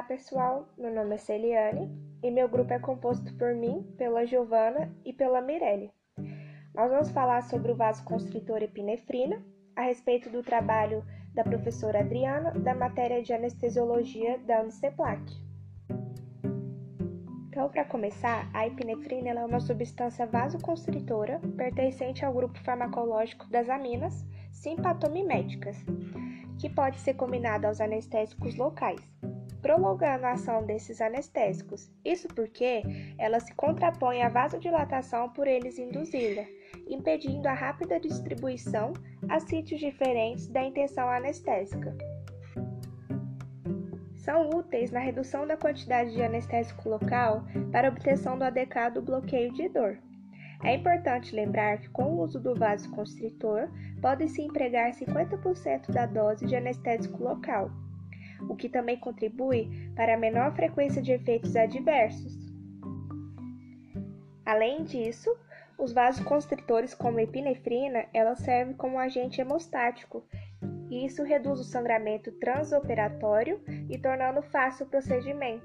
Olá pessoal, meu nome é Celiane e meu grupo é composto por mim, pela Giovana e pela Mirelle. Nós vamos falar sobre o vasoconstritor epinefrina, a respeito do trabalho da professora Adriana da matéria de anestesiologia da Uniceplac. Então, para começar, a epinefrina é uma substância vasoconstritora pertencente ao grupo farmacológico das aminas simpatomiméticas, que pode ser combinada aos anestésicos locais prolongando a ação desses anestésicos. Isso porque ela se contrapõe à vasodilatação por eles induzi-la, impedindo a rápida distribuição a sítios diferentes da intenção anestésica. São úteis na redução da quantidade de anestésico local para obtenção do adequado bloqueio de dor. É importante lembrar que, com o uso do vasoconstritor, pode-se empregar 50% da dose de anestésico local, o que também contribui para a menor frequência de efeitos adversos. Além disso, os vasoconstritores como epinefrina, ela serve como agente hemostático, e isso reduz o sangramento transoperatório e tornando fácil o procedimento.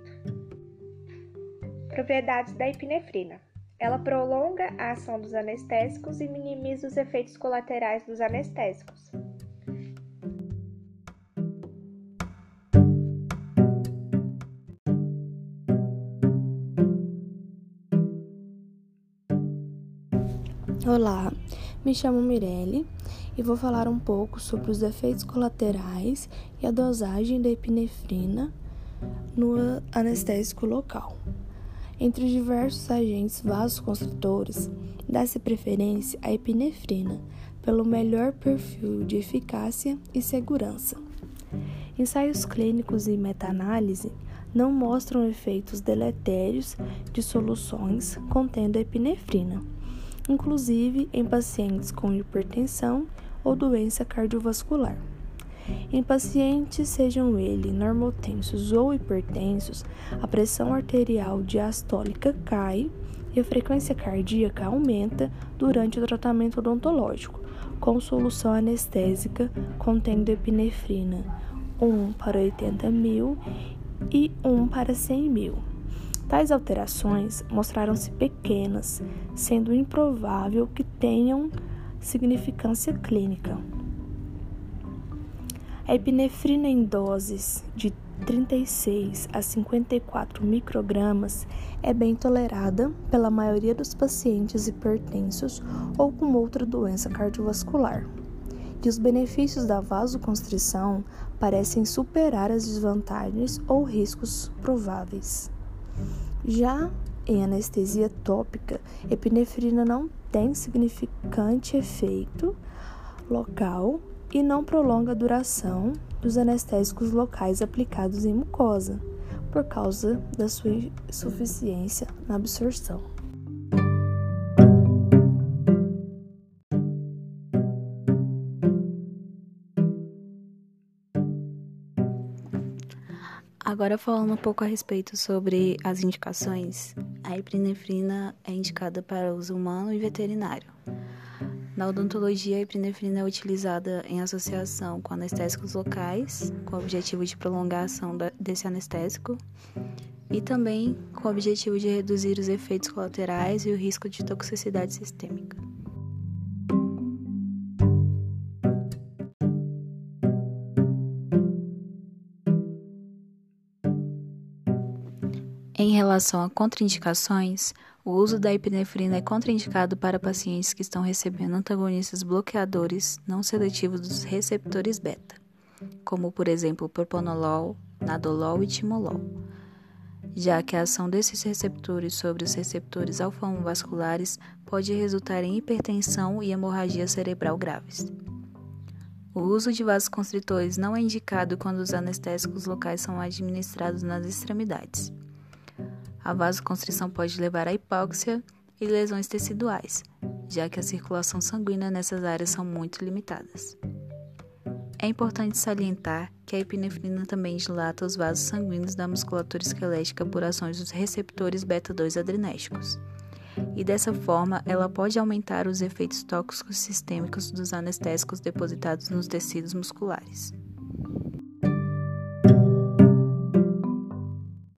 Propriedades da epinefrina. Ela prolonga a ação dos anestésicos e minimiza os efeitos colaterais dos anestésicos. Olá, me chamo Mirelle e vou falar um pouco sobre os efeitos colaterais e a dosagem da epinefrina no anestésico local. Entre os diversos agentes vasoconstritores, dá-se preferência à epinefrina pelo melhor perfil de eficácia e segurança. Ensaios clínicos e meta-análise não mostram efeitos deletérios de soluções contendo epinefrina inclusive em pacientes com hipertensão ou doença cardiovascular. Em pacientes, sejam eles normotensos ou hipertensos, a pressão arterial diastólica cai e a frequência cardíaca aumenta durante o tratamento odontológico, com solução anestésica contendo epinefrina 1 para 80 mil e 1 para 100 mil. Tais alterações mostraram-se pequenas, sendo improvável que tenham significância clínica. A epinefrina em doses de 36 a 54 microgramas é bem tolerada pela maioria dos pacientes hipertensos ou com outra doença cardiovascular. E os benefícios da vasoconstrição parecem superar as desvantagens ou riscos prováveis. Já em anestesia tópica, epinefrina não tem significante efeito local e não prolonga a duração dos anestésicos locais aplicados em mucosa, por causa da sua insuficiência na absorção. Agora falando um pouco a respeito sobre as indicações, a epinefrina é indicada para uso humano e veterinário. Na odontologia, a epinefrina é utilizada em associação com anestésicos locais, com o objetivo de prolongar a ação desse anestésico, e também com o objetivo de reduzir os efeitos colaterais e o risco de toxicidade sistêmica. Em relação a contraindicações, o uso da epinefrina é contraindicado para pacientes que estão recebendo antagonistas bloqueadores não seletivos dos receptores beta, como por exemplo propanolol, nadolol e timolol, já que a ação desses receptores sobre os receptores alfa-1 vasculares pode resultar em hipertensão e hemorragia cerebral graves. O uso de vasoconstritores não é indicado quando os anestésicos locais são administrados nas extremidades. A vasoconstrição pode levar à hipóxia e lesões teciduais, já que a circulação sanguínea nessas áreas são muito limitadas. É importante salientar que a epinefrina também dilata os vasos sanguíneos da musculatura esquelética por ações dos receptores beta-2 adrenérgicos. E dessa forma, ela pode aumentar os efeitos tóxicos sistêmicos dos anestésicos depositados nos tecidos musculares.